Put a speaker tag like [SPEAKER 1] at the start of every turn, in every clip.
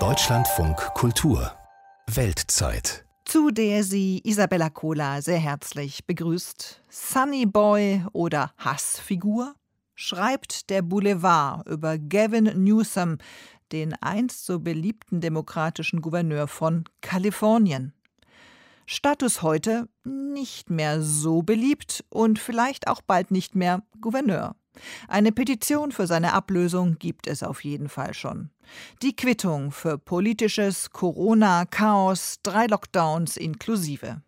[SPEAKER 1] Deutschlandfunk Kultur Weltzeit
[SPEAKER 2] zu der sie Isabella Cola sehr herzlich begrüßt. Sunny Boy oder Hassfigur? Schreibt der Boulevard über Gavin Newsom, den einst so beliebten demokratischen Gouverneur von Kalifornien. Status heute nicht mehr so beliebt und vielleicht auch bald nicht mehr Gouverneur. Eine Petition für seine Ablösung gibt es auf jeden Fall schon. Die Quittung für politisches Corona-Chaos, drei Lockdowns inklusive.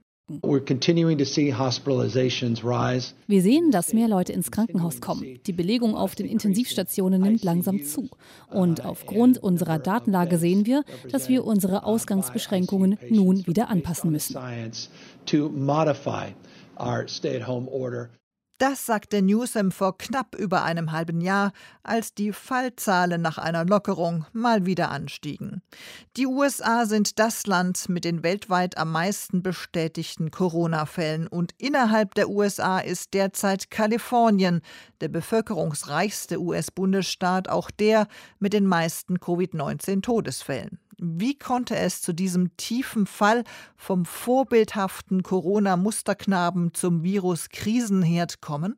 [SPEAKER 3] Wir
[SPEAKER 4] sehen, dass mehr Leute ins Krankenhaus kommen. Die Belegung auf den Intensivstationen nimmt langsam zu. Und aufgrund unserer Datenlage sehen wir, dass wir unsere Ausgangsbeschränkungen nun wieder anpassen müssen.
[SPEAKER 2] Das sagte Newsom vor knapp über einem halben Jahr, als die Fallzahlen nach einer Lockerung mal wieder anstiegen. Die USA sind das Land mit den weltweit am meisten bestätigten Corona-Fällen und innerhalb der USA ist derzeit Kalifornien, der bevölkerungsreichste US-Bundesstaat, auch der mit den meisten Covid-19-Todesfällen. Wie konnte es zu diesem tiefen Fall vom vorbildhaften Corona-Musterknaben zum Virus-Krisenherd kommen?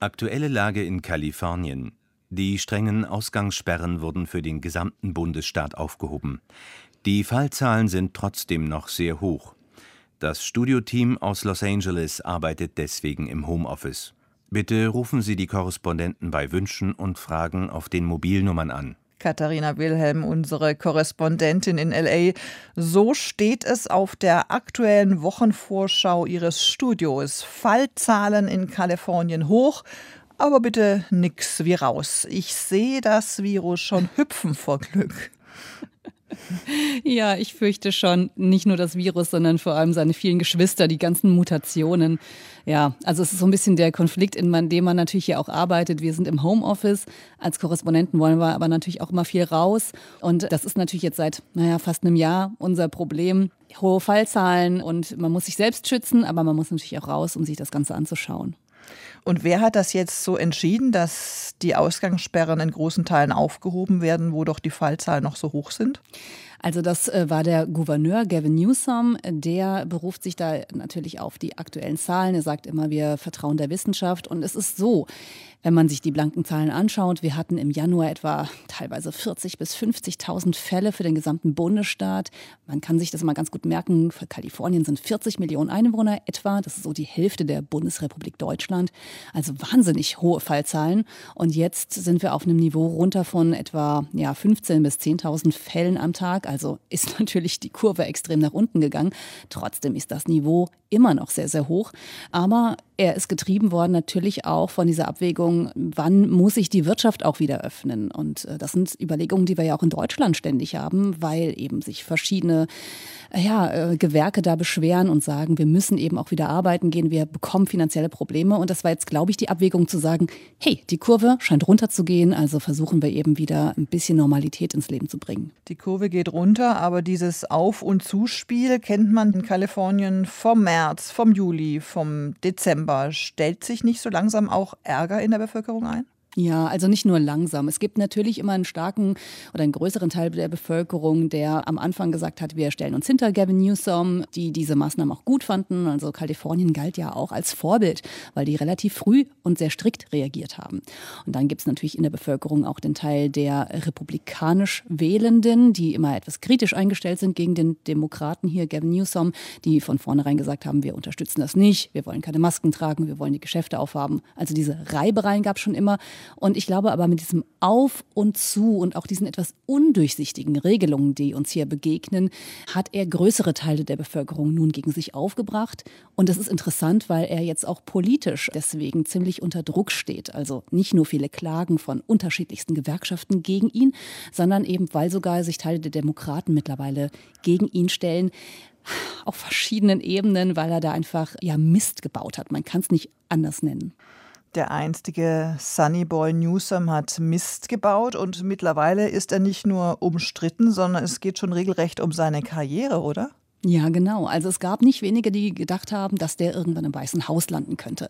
[SPEAKER 5] Aktuelle Lage in Kalifornien. Die strengen Ausgangssperren wurden für den gesamten Bundesstaat aufgehoben. Die Fallzahlen sind trotzdem noch sehr hoch. Das Studioteam aus Los Angeles arbeitet deswegen im Homeoffice. Bitte rufen Sie die Korrespondenten bei Wünschen und Fragen auf den Mobilnummern an.
[SPEAKER 2] Katharina Wilhelm, unsere Korrespondentin in LA. So steht es auf der aktuellen Wochenvorschau ihres Studios. Fallzahlen in Kalifornien hoch, aber bitte nix wie raus. Ich sehe das Virus schon hüpfen vor Glück.
[SPEAKER 4] Ja, ich fürchte schon, nicht nur das Virus, sondern vor allem seine vielen Geschwister, die ganzen Mutationen. Ja, also es ist so ein bisschen der Konflikt, in dem man natürlich hier auch arbeitet. Wir sind im Homeoffice. Als Korrespondenten wollen wir aber natürlich auch immer viel raus. Und das ist natürlich jetzt seit, naja, fast einem Jahr unser Problem. Hohe Fallzahlen und man muss sich selbst schützen, aber man muss natürlich auch raus, um sich das Ganze anzuschauen.
[SPEAKER 2] Und wer hat das jetzt so entschieden, dass die Ausgangssperren in großen Teilen aufgehoben werden, wo doch die Fallzahlen noch so hoch sind?
[SPEAKER 4] Also das äh, war der Gouverneur Gavin Newsom, der beruft sich da natürlich auf die aktuellen Zahlen. Er sagt immer, wir vertrauen der Wissenschaft. Und es ist so, wenn man sich die blanken Zahlen anschaut, wir hatten im Januar etwa teilweise 40 bis 50.000 Fälle für den gesamten Bundesstaat. Man kann sich das mal ganz gut merken. Für Kalifornien sind 40 Millionen Einwohner etwa. Das ist so die Hälfte der Bundesrepublik Deutschland. Also wahnsinnig hohe Fallzahlen. Und jetzt sind wir auf einem Niveau runter von etwa ja, 15 bis 10.000 Fällen am Tag. Also ist natürlich die Kurve extrem nach unten gegangen. Trotzdem ist das Niveau immer noch sehr, sehr hoch. Aber er ist getrieben worden natürlich auch von dieser Abwägung, wann muss sich die Wirtschaft auch wieder öffnen. Und äh, das sind Überlegungen, die wir ja auch in Deutschland ständig haben, weil eben sich verschiedene ja, äh, Gewerke da beschweren und sagen, wir müssen eben auch wieder arbeiten gehen, wir bekommen finanzielle Probleme. Und das war jetzt, glaube ich, die Abwägung zu sagen, hey, die Kurve scheint runterzugehen, also versuchen wir eben wieder ein bisschen Normalität ins Leben zu bringen.
[SPEAKER 2] Die Kurve geht runter, aber dieses Auf- und Zuspiel kennt man in Kalifornien vom März, vom Juli, vom Dezember. Stellt sich nicht so langsam auch Ärger in der Bevölkerung ein?
[SPEAKER 4] Ja, also nicht nur langsam. Es gibt natürlich immer einen starken oder einen größeren Teil der Bevölkerung, der am Anfang gesagt hat, wir stellen uns hinter Gavin Newsom, die diese Maßnahmen auch gut fanden. Also Kalifornien galt ja auch als Vorbild, weil die relativ früh und sehr strikt reagiert haben. Und dann gibt es natürlich in der Bevölkerung auch den Teil der republikanisch Wählenden, die immer etwas kritisch eingestellt sind gegen den Demokraten hier, Gavin Newsom, die von vornherein gesagt haben, wir unterstützen das nicht, wir wollen keine Masken tragen, wir wollen die Geschäfte aufhaben. Also diese Reibereien gab es schon immer. Und ich glaube aber mit diesem Auf und Zu und auch diesen etwas undurchsichtigen Regelungen, die uns hier begegnen, hat er größere Teile der Bevölkerung nun gegen sich aufgebracht. Und das ist interessant, weil er jetzt auch politisch deswegen ziemlich unter Druck steht. Also nicht nur viele Klagen von unterschiedlichsten Gewerkschaften gegen ihn, sondern eben, weil sogar sich Teile der Demokraten mittlerweile gegen ihn stellen auf verschiedenen Ebenen, weil er da einfach ja Mist gebaut hat. Man kann es nicht anders nennen.
[SPEAKER 2] Der einstige Sunnyboy Newsom hat Mist gebaut und mittlerweile ist er nicht nur umstritten, sondern es geht schon regelrecht um seine Karriere, oder?
[SPEAKER 4] Ja, genau. Also es gab nicht wenige, die gedacht haben, dass der irgendwann im Weißen Haus landen könnte.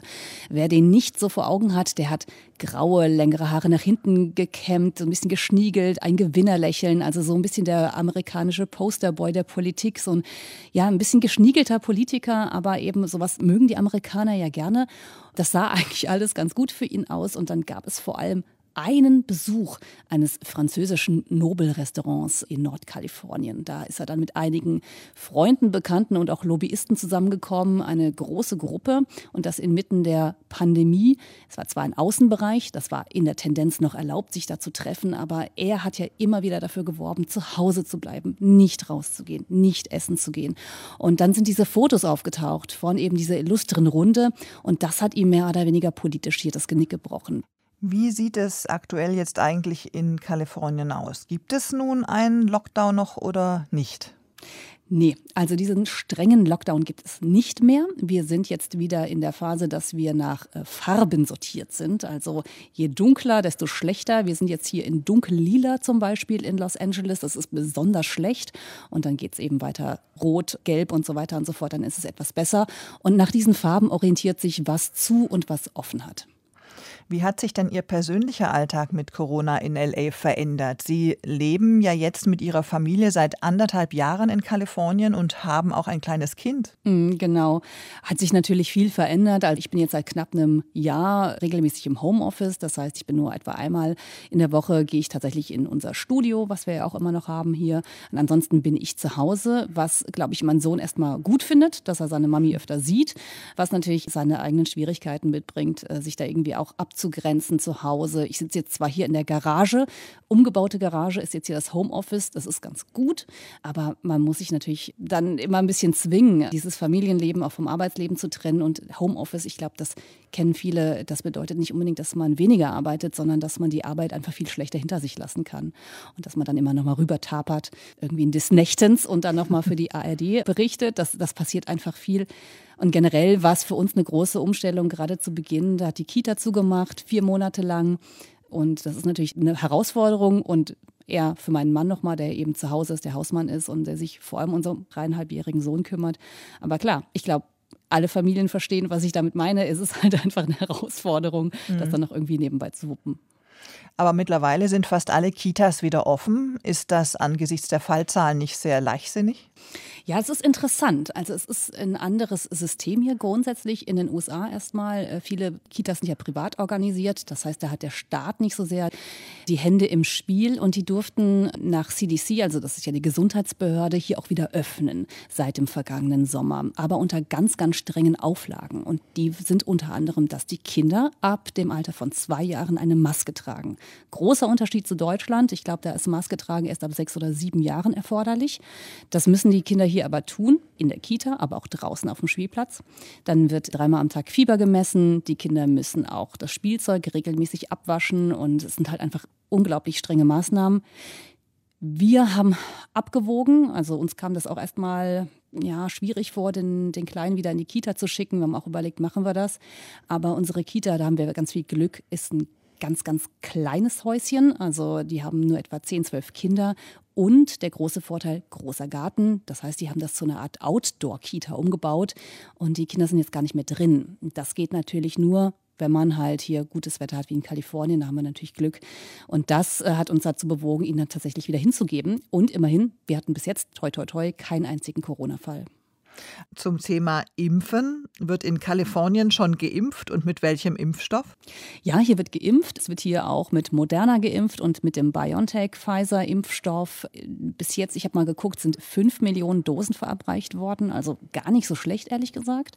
[SPEAKER 4] Wer den nicht so vor Augen hat, der hat graue, längere Haare nach hinten gekämmt, so ein bisschen geschniegelt, ein Gewinnerlächeln, also so ein bisschen der amerikanische Posterboy der Politik, so ein, ja, ein bisschen geschniegelter Politiker, aber eben sowas mögen die Amerikaner ja gerne. Das sah eigentlich alles ganz gut für ihn aus und dann gab es vor allem einen Besuch eines französischen Nobelrestaurants in Nordkalifornien. Da ist er dann mit einigen Freunden, Bekannten und auch Lobbyisten zusammengekommen, eine große Gruppe und das inmitten der Pandemie. Es war zwar ein Außenbereich, das war in der Tendenz noch erlaubt, sich da zu treffen, aber er hat ja immer wieder dafür geworben, zu Hause zu bleiben, nicht rauszugehen, nicht essen zu gehen. Und dann sind diese Fotos aufgetaucht von eben dieser illustren Runde und das hat ihm mehr oder weniger politisch hier das Genick gebrochen.
[SPEAKER 2] Wie sieht es aktuell jetzt eigentlich in Kalifornien aus? Gibt es nun einen Lockdown noch oder nicht?
[SPEAKER 4] Nee, also diesen strengen Lockdown gibt es nicht mehr. Wir sind jetzt wieder in der Phase, dass wir nach äh, Farben sortiert sind. Also je dunkler, desto schlechter. Wir sind jetzt hier in dunkellila zum Beispiel in Los Angeles. Das ist besonders schlecht. Und dann geht es eben weiter rot, gelb und so weiter und so fort. Dann ist es etwas besser. Und nach diesen Farben orientiert sich, was zu und was offen hat.
[SPEAKER 2] Wie hat sich denn Ihr persönlicher Alltag mit Corona in LA verändert? Sie leben ja jetzt mit Ihrer Familie seit anderthalb Jahren in Kalifornien und haben auch ein kleines Kind.
[SPEAKER 4] Mm, genau. Hat sich natürlich viel verändert. Also ich bin jetzt seit knapp einem Jahr regelmäßig im Homeoffice. Das heißt, ich bin nur etwa einmal in der Woche gehe ich tatsächlich in unser Studio, was wir ja auch immer noch haben hier. Und ansonsten bin ich zu Hause, was, glaube ich, mein Sohn erstmal gut findet, dass er seine Mami öfter sieht, was natürlich seine eigenen Schwierigkeiten mitbringt, äh, sich da irgendwie auch abzuhalten abzugrenzen zu Hause. Ich sitze jetzt zwar hier in der Garage, umgebaute Garage ist jetzt hier das Homeoffice, das ist ganz gut, aber man muss sich natürlich dann immer ein bisschen zwingen, dieses Familienleben auch vom Arbeitsleben zu trennen und Homeoffice, ich glaube, das kennen viele, das bedeutet nicht unbedingt, dass man weniger arbeitet, sondern dass man die Arbeit einfach viel schlechter hinter sich lassen kann und dass man dann immer noch mal rüber tapert, irgendwie in des Nächtens und dann noch mal für die ARD berichtet. Das, das passiert einfach viel. Und generell war es für uns eine große Umstellung, gerade zu Beginn. Da hat die Kita zugemacht, vier Monate lang. Und das ist natürlich eine Herausforderung und eher für meinen Mann nochmal, der eben zu Hause ist, der Hausmann ist und der sich vor allem um unseren dreieinhalbjährigen Sohn kümmert. Aber klar, ich glaube, alle Familien verstehen, was ich damit meine. Es ist halt einfach eine Herausforderung, mhm. das dann noch irgendwie nebenbei zu wuppen.
[SPEAKER 2] Aber mittlerweile sind fast alle Kitas wieder offen. Ist das angesichts der Fallzahlen nicht sehr leichtsinnig?
[SPEAKER 4] Ja, es ist interessant. Also es ist ein anderes System hier grundsätzlich in den USA erstmal. Äh, viele Kitas sind ja privat organisiert. Das heißt, da hat der Staat nicht so sehr die Hände im Spiel und die durften nach CDC, also das ist ja die Gesundheitsbehörde, hier auch wieder öffnen seit dem vergangenen Sommer. Aber unter ganz, ganz strengen Auflagen. Und die sind unter anderem, dass die Kinder ab dem Alter von zwei Jahren eine Maske tragen. Großer Unterschied zu Deutschland. Ich glaube, da ist Maske tragen erst ab sechs oder sieben Jahren erforderlich. Das müssen die Kinder hier aber tun, in der Kita, aber auch draußen auf dem Spielplatz. Dann wird dreimal am Tag Fieber gemessen. Die Kinder müssen auch das Spielzeug regelmäßig abwaschen und es sind halt einfach unglaublich strenge Maßnahmen. Wir haben abgewogen, also uns kam das auch erstmal ja, schwierig vor, den, den Kleinen wieder in die Kita zu schicken. Wir haben auch überlegt, machen wir das. Aber unsere Kita, da haben wir ganz viel Glück, ist ein ganz, ganz kleines Häuschen. Also die haben nur etwa 10, 12 Kinder. Und der große Vorteil, großer Garten. Das heißt, die haben das zu einer Art Outdoor-Kita umgebaut. Und die Kinder sind jetzt gar nicht mehr drin. Das geht natürlich nur, wenn man halt hier gutes Wetter hat wie in Kalifornien, da haben wir natürlich Glück. Und das äh, hat uns dazu bewogen, ihn dann tatsächlich wieder hinzugeben. Und immerhin, wir hatten bis jetzt, toi, toi, toi, keinen einzigen Corona-Fall.
[SPEAKER 2] Zum Thema Impfen. Wird in Kalifornien schon geimpft und mit welchem Impfstoff?
[SPEAKER 4] Ja, hier wird geimpft. Es wird hier auch mit Moderna geimpft und mit dem BioNTech-Pfizer-Impfstoff. Bis jetzt, ich habe mal geguckt, sind fünf Millionen Dosen verabreicht worden. Also gar nicht so schlecht, ehrlich gesagt.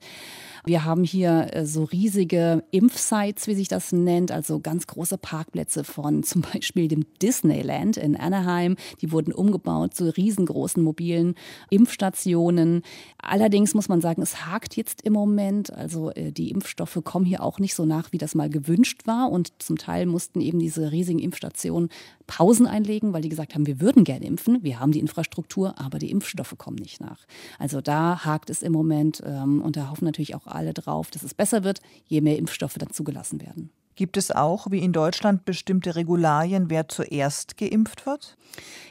[SPEAKER 4] Wir haben hier äh, so riesige Impfsites, wie sich das nennt, also ganz große Parkplätze von zum Beispiel dem Disneyland in Anaheim. Die wurden umgebaut zu riesengroßen mobilen Impfstationen. Allerdings muss man sagen, es hakt jetzt im Moment. Also äh, die Impfstoffe kommen hier auch nicht so nach, wie das mal gewünscht war. Und zum Teil mussten eben diese riesigen Impfstationen Pausen einlegen, weil die gesagt haben, wir würden gerne impfen. Wir haben die Infrastruktur, aber die Impfstoffe kommen nicht nach. Also da hakt es im Moment. Ähm, und da hoffen natürlich auch alle drauf, dass es besser wird, je mehr Impfstoffe dann zugelassen werden.
[SPEAKER 2] Gibt es auch, wie in Deutschland, bestimmte Regularien, wer zuerst geimpft wird?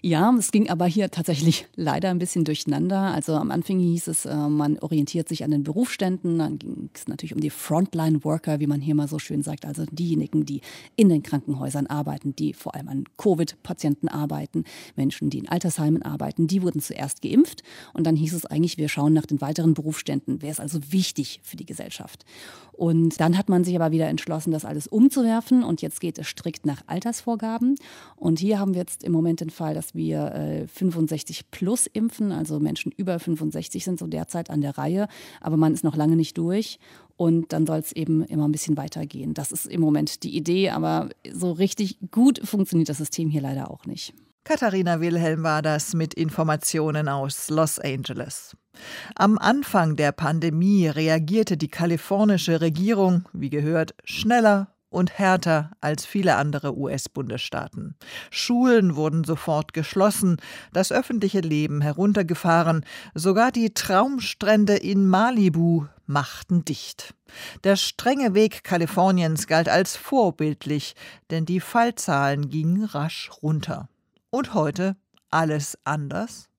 [SPEAKER 4] Ja, es ging aber hier tatsächlich leider ein bisschen durcheinander. Also am Anfang hieß es, äh, man orientiert sich an den Berufsständen. Dann ging es natürlich um die Frontline-Worker, wie man hier mal so schön sagt. Also diejenigen, die in den Krankenhäusern arbeiten, die vor allem an Covid-Patienten arbeiten, Menschen, die in Altersheimen arbeiten. Die wurden zuerst geimpft. Und dann hieß es eigentlich, wir schauen nach den weiteren Berufsständen. Wer ist also wichtig für die Gesellschaft? Und dann hat man sich aber wieder entschlossen, das alles umzuwerfen. Und jetzt geht es strikt nach Altersvorgaben. Und hier haben wir jetzt im Moment den Fall, dass wir äh, 65 plus impfen. Also Menschen über 65 sind so derzeit an der Reihe. Aber man ist noch lange nicht durch. Und dann soll es eben immer ein bisschen weitergehen. Das ist im Moment die Idee. Aber so richtig gut funktioniert das System hier leider auch nicht.
[SPEAKER 2] Katharina Wilhelm war das mit Informationen aus Los Angeles. Am Anfang der Pandemie reagierte die kalifornische Regierung, wie gehört, schneller und härter als viele andere US-Bundesstaaten. Schulen wurden sofort geschlossen, das öffentliche Leben heruntergefahren, sogar die Traumstrände in Malibu machten dicht. Der strenge Weg Kaliforniens galt als vorbildlich, denn die Fallzahlen gingen rasch runter. Und heute alles anders?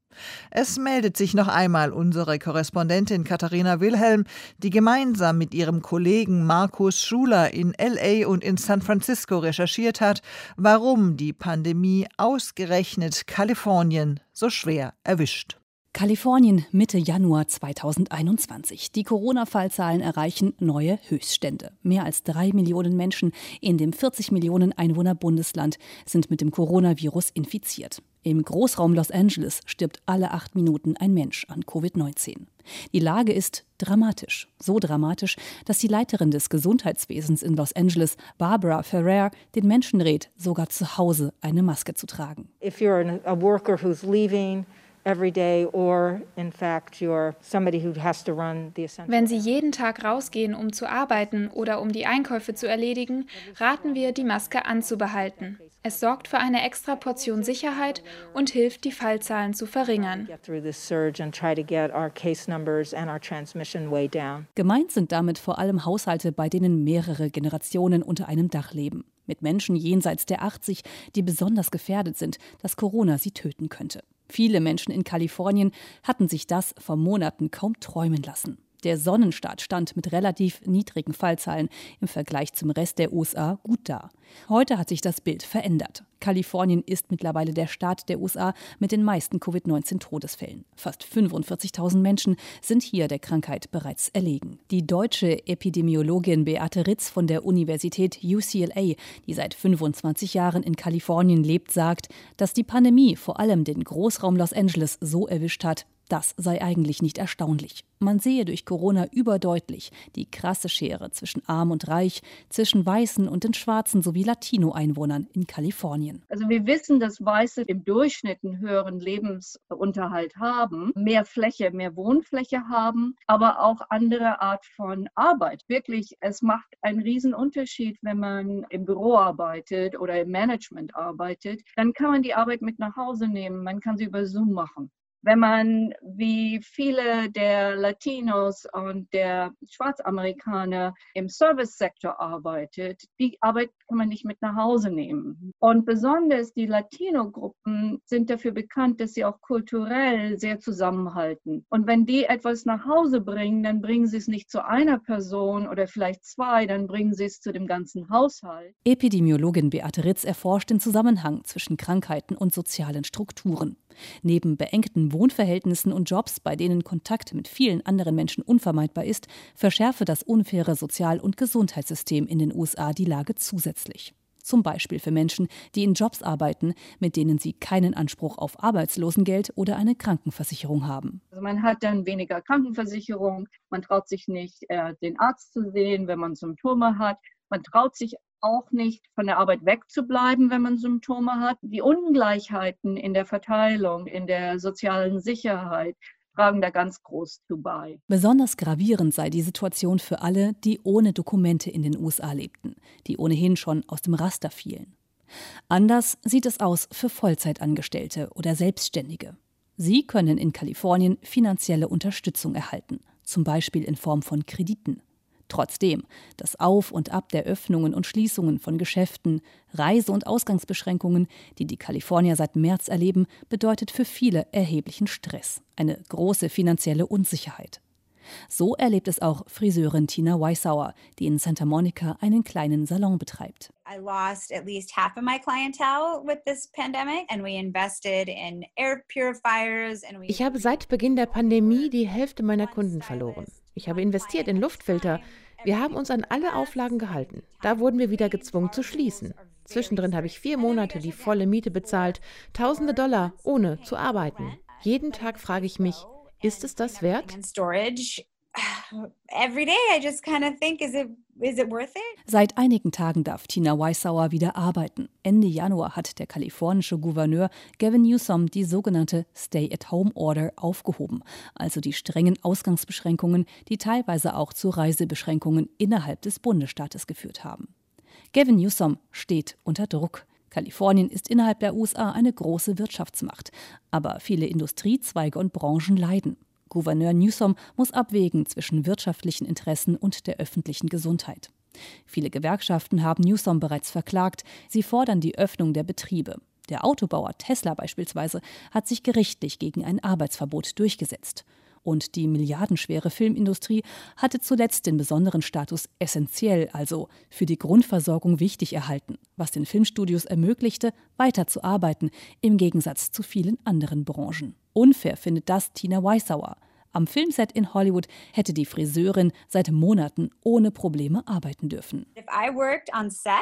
[SPEAKER 2] Es meldet sich noch einmal unsere Korrespondentin Katharina Wilhelm, die gemeinsam mit ihrem Kollegen Markus Schuler in LA und in San Francisco recherchiert hat, warum die Pandemie ausgerechnet Kalifornien so schwer erwischt.
[SPEAKER 4] Kalifornien Mitte Januar 2021. Die Corona-Fallzahlen erreichen neue Höchststände. Mehr als drei Millionen Menschen in dem 40 Millionen Einwohner Bundesland sind mit dem Coronavirus infiziert. Im Großraum Los Angeles stirbt alle acht Minuten ein Mensch an Covid-19. Die Lage ist dramatisch. So dramatisch, dass die Leiterin des Gesundheitswesens in Los Angeles, Barbara Ferrer, den Menschen rät, sogar zu Hause eine Maske zu tragen.
[SPEAKER 3] If you're a worker who's leaving,
[SPEAKER 6] wenn Sie jeden Tag rausgehen, um zu arbeiten oder um die Einkäufe zu erledigen, raten wir, die Maske anzubehalten. Es sorgt für eine extra Portion Sicherheit und hilft, die Fallzahlen zu verringern.
[SPEAKER 4] Gemeint sind damit vor allem Haushalte, bei denen mehrere Generationen unter einem Dach leben. Mit Menschen jenseits der 80, die besonders gefährdet sind, dass Corona sie töten könnte. Viele Menschen in Kalifornien hatten sich das vor Monaten kaum träumen lassen. Der Sonnenstaat stand mit relativ niedrigen Fallzahlen im Vergleich zum Rest der USA gut da. Heute hat sich das Bild verändert. Kalifornien ist mittlerweile der Staat der USA mit den meisten Covid-19-Todesfällen. Fast 45.000 Menschen sind hier der Krankheit bereits erlegen. Die deutsche Epidemiologin Beate Ritz von der Universität UCLA, die seit 25 Jahren in Kalifornien lebt, sagt, dass die Pandemie vor allem den Großraum Los Angeles so erwischt hat, das sei eigentlich nicht erstaunlich. Man sehe durch Corona überdeutlich die krasse Schere zwischen arm und reich, zwischen Weißen und den Schwarzen sowie Latino-Einwohnern in Kalifornien.
[SPEAKER 7] Also wir wissen, dass Weiße im Durchschnitt einen höheren Lebensunterhalt haben, mehr Fläche, mehr Wohnfläche haben, aber auch andere Art von Arbeit. Wirklich, es macht einen riesen Unterschied, wenn man im Büro arbeitet oder im Management arbeitet. Dann kann man die Arbeit mit nach Hause nehmen, man kann sie über Zoom machen wenn man wie viele der Latinos und der Schwarzamerikaner im Service-Sektor arbeitet, die Arbeit kann man nicht mit nach Hause nehmen. Und besonders die Latino-Gruppen sind dafür bekannt, dass sie auch kulturell sehr zusammenhalten. Und wenn die etwas nach Hause bringen, dann bringen sie es nicht zu einer Person oder vielleicht zwei, dann bringen sie es zu dem ganzen Haushalt.
[SPEAKER 4] Epidemiologin Beate Ritz erforscht den Zusammenhang zwischen Krankheiten und sozialen Strukturen. Neben beengten Wohnverhältnissen und Jobs, bei denen Kontakt mit vielen anderen Menschen unvermeidbar ist, verschärfe das unfaire Sozial- und Gesundheitssystem in den USA die Lage zusätzlich. Zum Beispiel für Menschen, die in Jobs arbeiten, mit denen sie keinen Anspruch auf Arbeitslosengeld oder eine Krankenversicherung haben.
[SPEAKER 7] Also man hat dann weniger Krankenversicherung, man traut sich nicht, äh, den Arzt zu sehen, wenn man Symptome hat. Man traut sich auch nicht von der Arbeit wegzubleiben, wenn man Symptome hat. Die Ungleichheiten in der Verteilung, in der sozialen Sicherheit tragen da ganz groß zu bei.
[SPEAKER 4] Besonders gravierend sei die Situation für alle, die ohne Dokumente in den USA lebten, die ohnehin schon aus dem Raster fielen. Anders sieht es aus für Vollzeitangestellte oder Selbstständige. Sie können in Kalifornien finanzielle Unterstützung erhalten, zum Beispiel in Form von Krediten. Trotzdem, das Auf und Ab der Öffnungen und Schließungen von Geschäften, Reise- und Ausgangsbeschränkungen, die die Kalifornier seit März erleben, bedeutet für viele erheblichen Stress, eine große finanzielle Unsicherheit. So erlebt es auch Friseurin Tina Weissauer, die in Santa Monica einen kleinen Salon betreibt. I lost at least half of my clientele with this pandemic and we invested in air purifiers
[SPEAKER 8] and we Ich habe seit Beginn der Pandemie die Hälfte meiner Kunden verloren. Ich habe investiert in Luftfilter. Wir haben uns an alle Auflagen gehalten. Da wurden wir wieder gezwungen zu schließen. Zwischendrin habe ich vier Monate die volle Miete bezahlt, tausende Dollar, ohne zu arbeiten. Jeden Tag frage ich mich, ist es das wert?
[SPEAKER 4] Seit einigen Tagen darf Tina Weissauer wieder arbeiten. Ende Januar hat der kalifornische Gouverneur Gavin Newsom die sogenannte Stay-at-Home-Order aufgehoben, also die strengen Ausgangsbeschränkungen, die teilweise auch zu Reisebeschränkungen innerhalb des Bundesstaates geführt haben. Gavin Newsom steht unter Druck. Kalifornien ist innerhalb der USA eine große Wirtschaftsmacht, aber viele Industriezweige und Branchen leiden. Gouverneur Newsom muss abwägen zwischen wirtschaftlichen Interessen und der öffentlichen Gesundheit. Viele Gewerkschaften haben Newsom bereits verklagt. Sie fordern die Öffnung der Betriebe. Der Autobauer Tesla beispielsweise hat sich gerichtlich gegen ein Arbeitsverbot durchgesetzt. Und die milliardenschwere Filmindustrie hatte zuletzt den besonderen Status essentiell, also für die Grundversorgung wichtig erhalten, was den Filmstudios ermöglichte, weiterzuarbeiten, im Gegensatz zu vielen anderen Branchen. Unfair findet das Tina Weissauer. Am Filmset in Hollywood hätte die Friseurin seit Monaten ohne Probleme arbeiten dürfen. Set,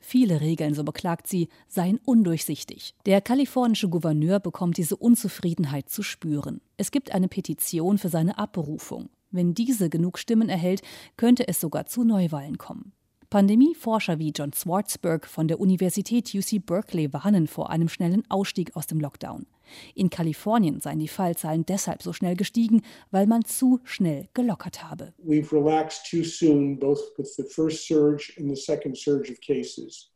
[SPEAKER 4] Viele Regeln, so beklagt sie, seien undurchsichtig. Der kalifornische Gouverneur bekommt diese Unzufriedenheit zu spüren. Es gibt eine Petition für seine Abberufung. Wenn diese genug Stimmen erhält, könnte es sogar zu Neuwahlen kommen. Pandemieforscher wie John Swartzberg von der Universität UC Berkeley warnen vor einem schnellen Ausstieg aus dem Lockdown. In Kalifornien seien die Fallzahlen deshalb so schnell gestiegen, weil man zu schnell gelockert habe. We've relaxed too soon, both with the first surge and the second surge of cases.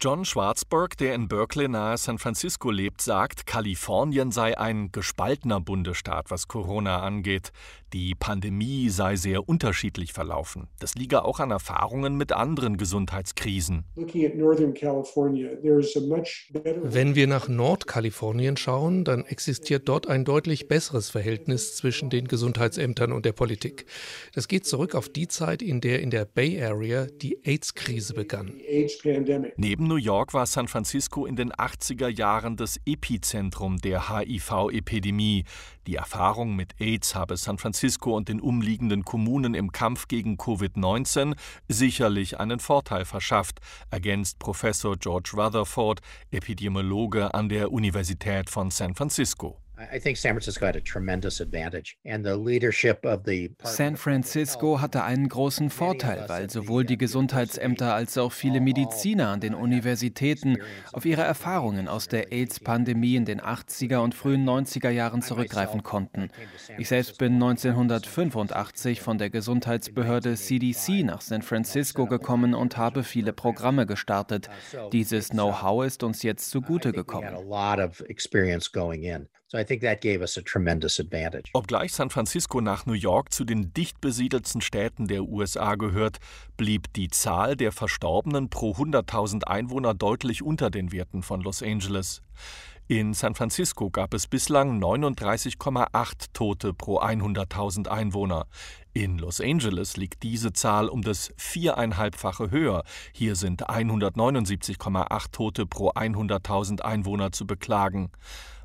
[SPEAKER 9] John Schwarzberg, der in Berkeley nahe San Francisco lebt, sagt, Kalifornien sei ein gespaltener Bundesstaat, was Corona angeht. Die Pandemie sei sehr unterschiedlich verlaufen. Das liege auch an Erfahrungen mit anderen Gesundheitskrisen.
[SPEAKER 10] Wenn wir nach Nordkalifornien schauen, dann existiert dort ein deutlich besseres Verhältnis zwischen den Gesundheitsämtern und der Politik. Das geht zurück auf die Zeit, in der in der Bay Area die AIDS-Krise begann.
[SPEAKER 9] Neben New York war San Francisco in den 80er Jahren das Epizentrum der HIV-Epidemie. Die Erfahrung mit AIDS habe San Francisco und den umliegenden Kommunen im Kampf gegen Covid-19 sicherlich einen Vorteil verschafft, ergänzt Professor George Rutherford, Epidemiologe an der Universität von San Francisco.
[SPEAKER 11] San Francisco hatte einen großen Vorteil, weil sowohl die Gesundheitsämter als auch viele Mediziner an den Universitäten auf ihre Erfahrungen aus der AIDS-Pandemie in den 80er und frühen 90er Jahren zurückgreifen konnten. Ich selbst bin 1985 von der Gesundheitsbehörde CDC nach San Francisco gekommen und habe viele Programme gestartet. Dieses Know-how ist uns jetzt zugute gekommen.
[SPEAKER 9] Obgleich San Francisco nach New York zu den dicht besiedelsten Städten der USA gehört, blieb die Zahl der Verstorbenen pro 100.000 Einwohner deutlich unter den Werten von Los Angeles. In San Francisco gab es bislang 39,8 Tote pro 100.000 Einwohner. In Los Angeles liegt diese Zahl um das viereinhalbfache höher. Hier sind 179,8 Tote pro 100.000 Einwohner zu beklagen.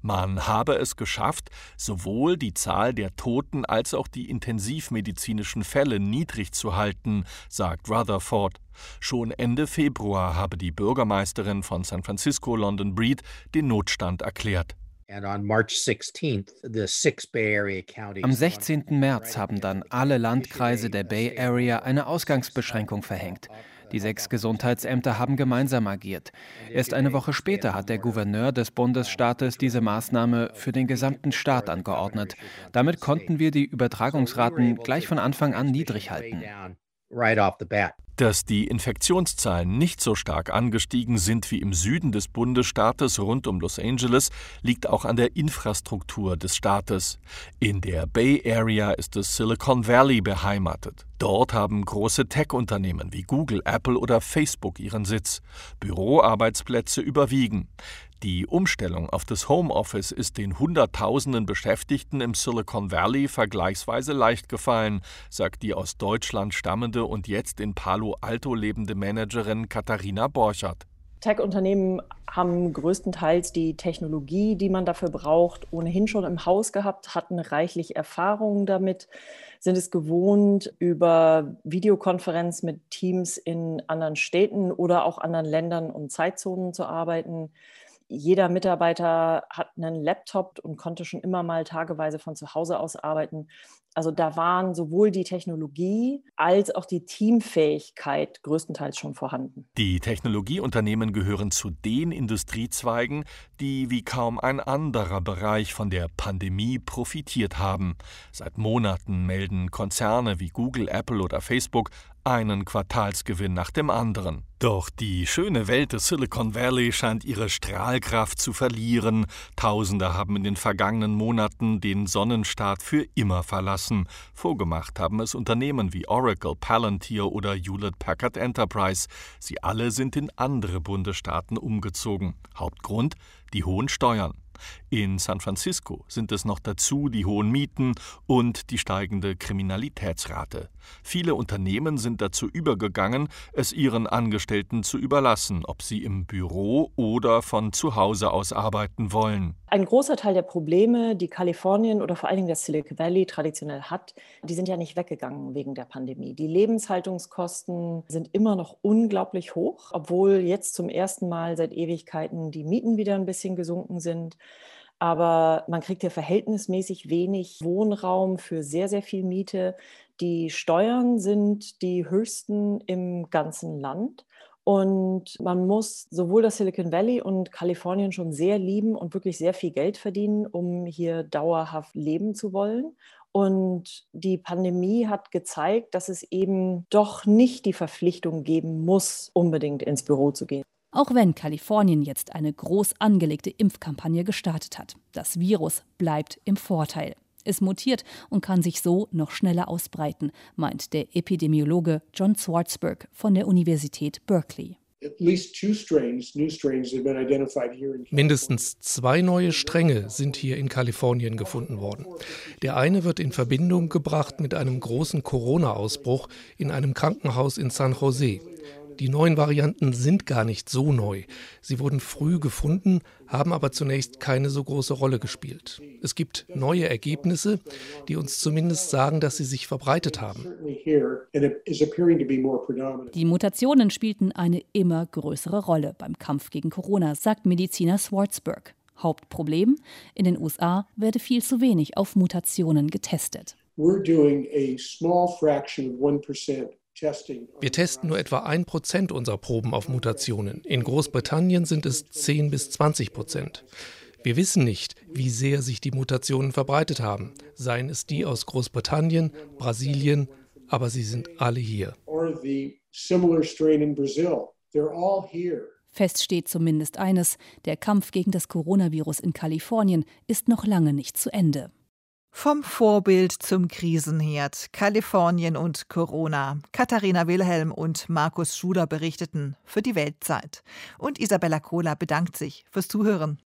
[SPEAKER 9] Man habe es geschafft, sowohl die Zahl der Toten als auch die intensivmedizinischen Fälle niedrig zu halten, sagt Rutherford. Schon Ende Februar habe die Bürgermeisterin von San Francisco, London Breed, den Notstand erklärt.
[SPEAKER 11] Am 16. März haben dann alle Landkreise der Bay Area eine Ausgangsbeschränkung verhängt. Die sechs Gesundheitsämter haben gemeinsam agiert. Erst eine Woche später hat der Gouverneur des Bundesstaates diese Maßnahme für den gesamten Staat angeordnet. Damit konnten wir die Übertragungsraten gleich von Anfang an niedrig halten.
[SPEAKER 9] Dass die Infektionszahlen nicht so stark angestiegen sind wie im Süden des Bundesstaates rund um Los Angeles, liegt auch an der Infrastruktur des Staates. In der Bay Area ist das Silicon Valley beheimatet. Dort haben große Tech-Unternehmen wie Google, Apple oder Facebook ihren Sitz. Büroarbeitsplätze überwiegen. Die Umstellung auf das Homeoffice ist den Hunderttausenden Beschäftigten im Silicon Valley vergleichsweise leicht gefallen, sagt die aus Deutschland stammende und jetzt in Palo Alto lebende Managerin Katharina Borchert.
[SPEAKER 12] Tech-Unternehmen haben größtenteils die Technologie, die man dafür braucht, ohnehin schon im Haus gehabt, hatten reichlich Erfahrungen damit, sind es gewohnt, über Videokonferenz mit Teams in anderen Städten oder auch anderen Ländern und Zeitzonen zu arbeiten jeder Mitarbeiter hat einen Laptop und konnte schon immer mal tageweise von zu Hause aus arbeiten. Also da waren sowohl die Technologie als auch die Teamfähigkeit größtenteils schon vorhanden.
[SPEAKER 9] Die Technologieunternehmen gehören zu den Industriezweigen, die wie kaum ein anderer Bereich von der Pandemie profitiert haben. Seit Monaten melden Konzerne wie Google, Apple oder Facebook einen Quartalsgewinn nach dem anderen. Doch die schöne Welt des Silicon Valley scheint ihre Strahlkraft zu verlieren. Tausende haben in den vergangenen Monaten den Sonnenstaat für immer verlassen. Vorgemacht haben es Unternehmen wie Oracle, Palantir oder Hewlett Packard Enterprise. Sie alle sind in andere Bundesstaaten umgezogen. Hauptgrund die hohen Steuern. In San Francisco sind es noch dazu die hohen Mieten und die steigende Kriminalitätsrate. Viele Unternehmen sind dazu übergegangen, es ihren Angestellten zu überlassen, ob sie im Büro oder von zu Hause aus arbeiten wollen.
[SPEAKER 12] Ein großer Teil der Probleme, die Kalifornien oder vor allen Dingen der Silicon Valley traditionell hat, die sind ja nicht weggegangen wegen der Pandemie. Die Lebenshaltungskosten sind immer noch unglaublich hoch, obwohl jetzt zum ersten Mal seit Ewigkeiten die Mieten wieder ein bisschen gesunken sind aber man kriegt ja verhältnismäßig wenig Wohnraum für sehr, sehr viel Miete. Die Steuern sind die höchsten im ganzen Land. Und man muss sowohl das Silicon Valley und Kalifornien schon sehr lieben und wirklich sehr viel Geld verdienen, um hier dauerhaft leben zu wollen. Und die Pandemie hat gezeigt, dass es eben doch nicht die Verpflichtung geben muss, unbedingt ins Büro zu gehen.
[SPEAKER 4] Auch wenn Kalifornien jetzt eine groß angelegte Impfkampagne gestartet hat, das Virus bleibt im Vorteil. Es mutiert und kann sich so noch schneller ausbreiten, meint der Epidemiologe John Swartzberg von der Universität Berkeley.
[SPEAKER 10] Mindestens zwei neue Stränge sind hier in Kalifornien gefunden worden. Der eine wird in Verbindung gebracht mit einem großen Corona-Ausbruch in einem Krankenhaus in San Jose. Die neuen Varianten sind gar nicht so neu. Sie wurden früh gefunden, haben aber zunächst keine so große Rolle gespielt. Es gibt neue Ergebnisse, die uns zumindest sagen, dass sie sich verbreitet haben.
[SPEAKER 4] Die Mutationen spielten eine immer größere Rolle beim Kampf gegen Corona, sagt Mediziner Swartzberg. Hauptproblem, in den USA werde viel zu wenig auf Mutationen getestet. We're doing a small fraction of 1%
[SPEAKER 10] wir testen nur etwa ein Prozent unserer Proben auf Mutationen. In Großbritannien sind es 10 bis 20 Prozent. Wir wissen nicht, wie sehr sich die Mutationen verbreitet haben, seien es die aus Großbritannien, Brasilien, aber sie sind alle hier.
[SPEAKER 4] Fest steht zumindest eines, der Kampf gegen das Coronavirus in Kalifornien ist noch lange nicht zu Ende.
[SPEAKER 2] Vom Vorbild zum Krisenherd. Kalifornien und Corona. Katharina Wilhelm und Markus Schuler berichteten für die Weltzeit. Und Isabella Kohler bedankt sich fürs Zuhören.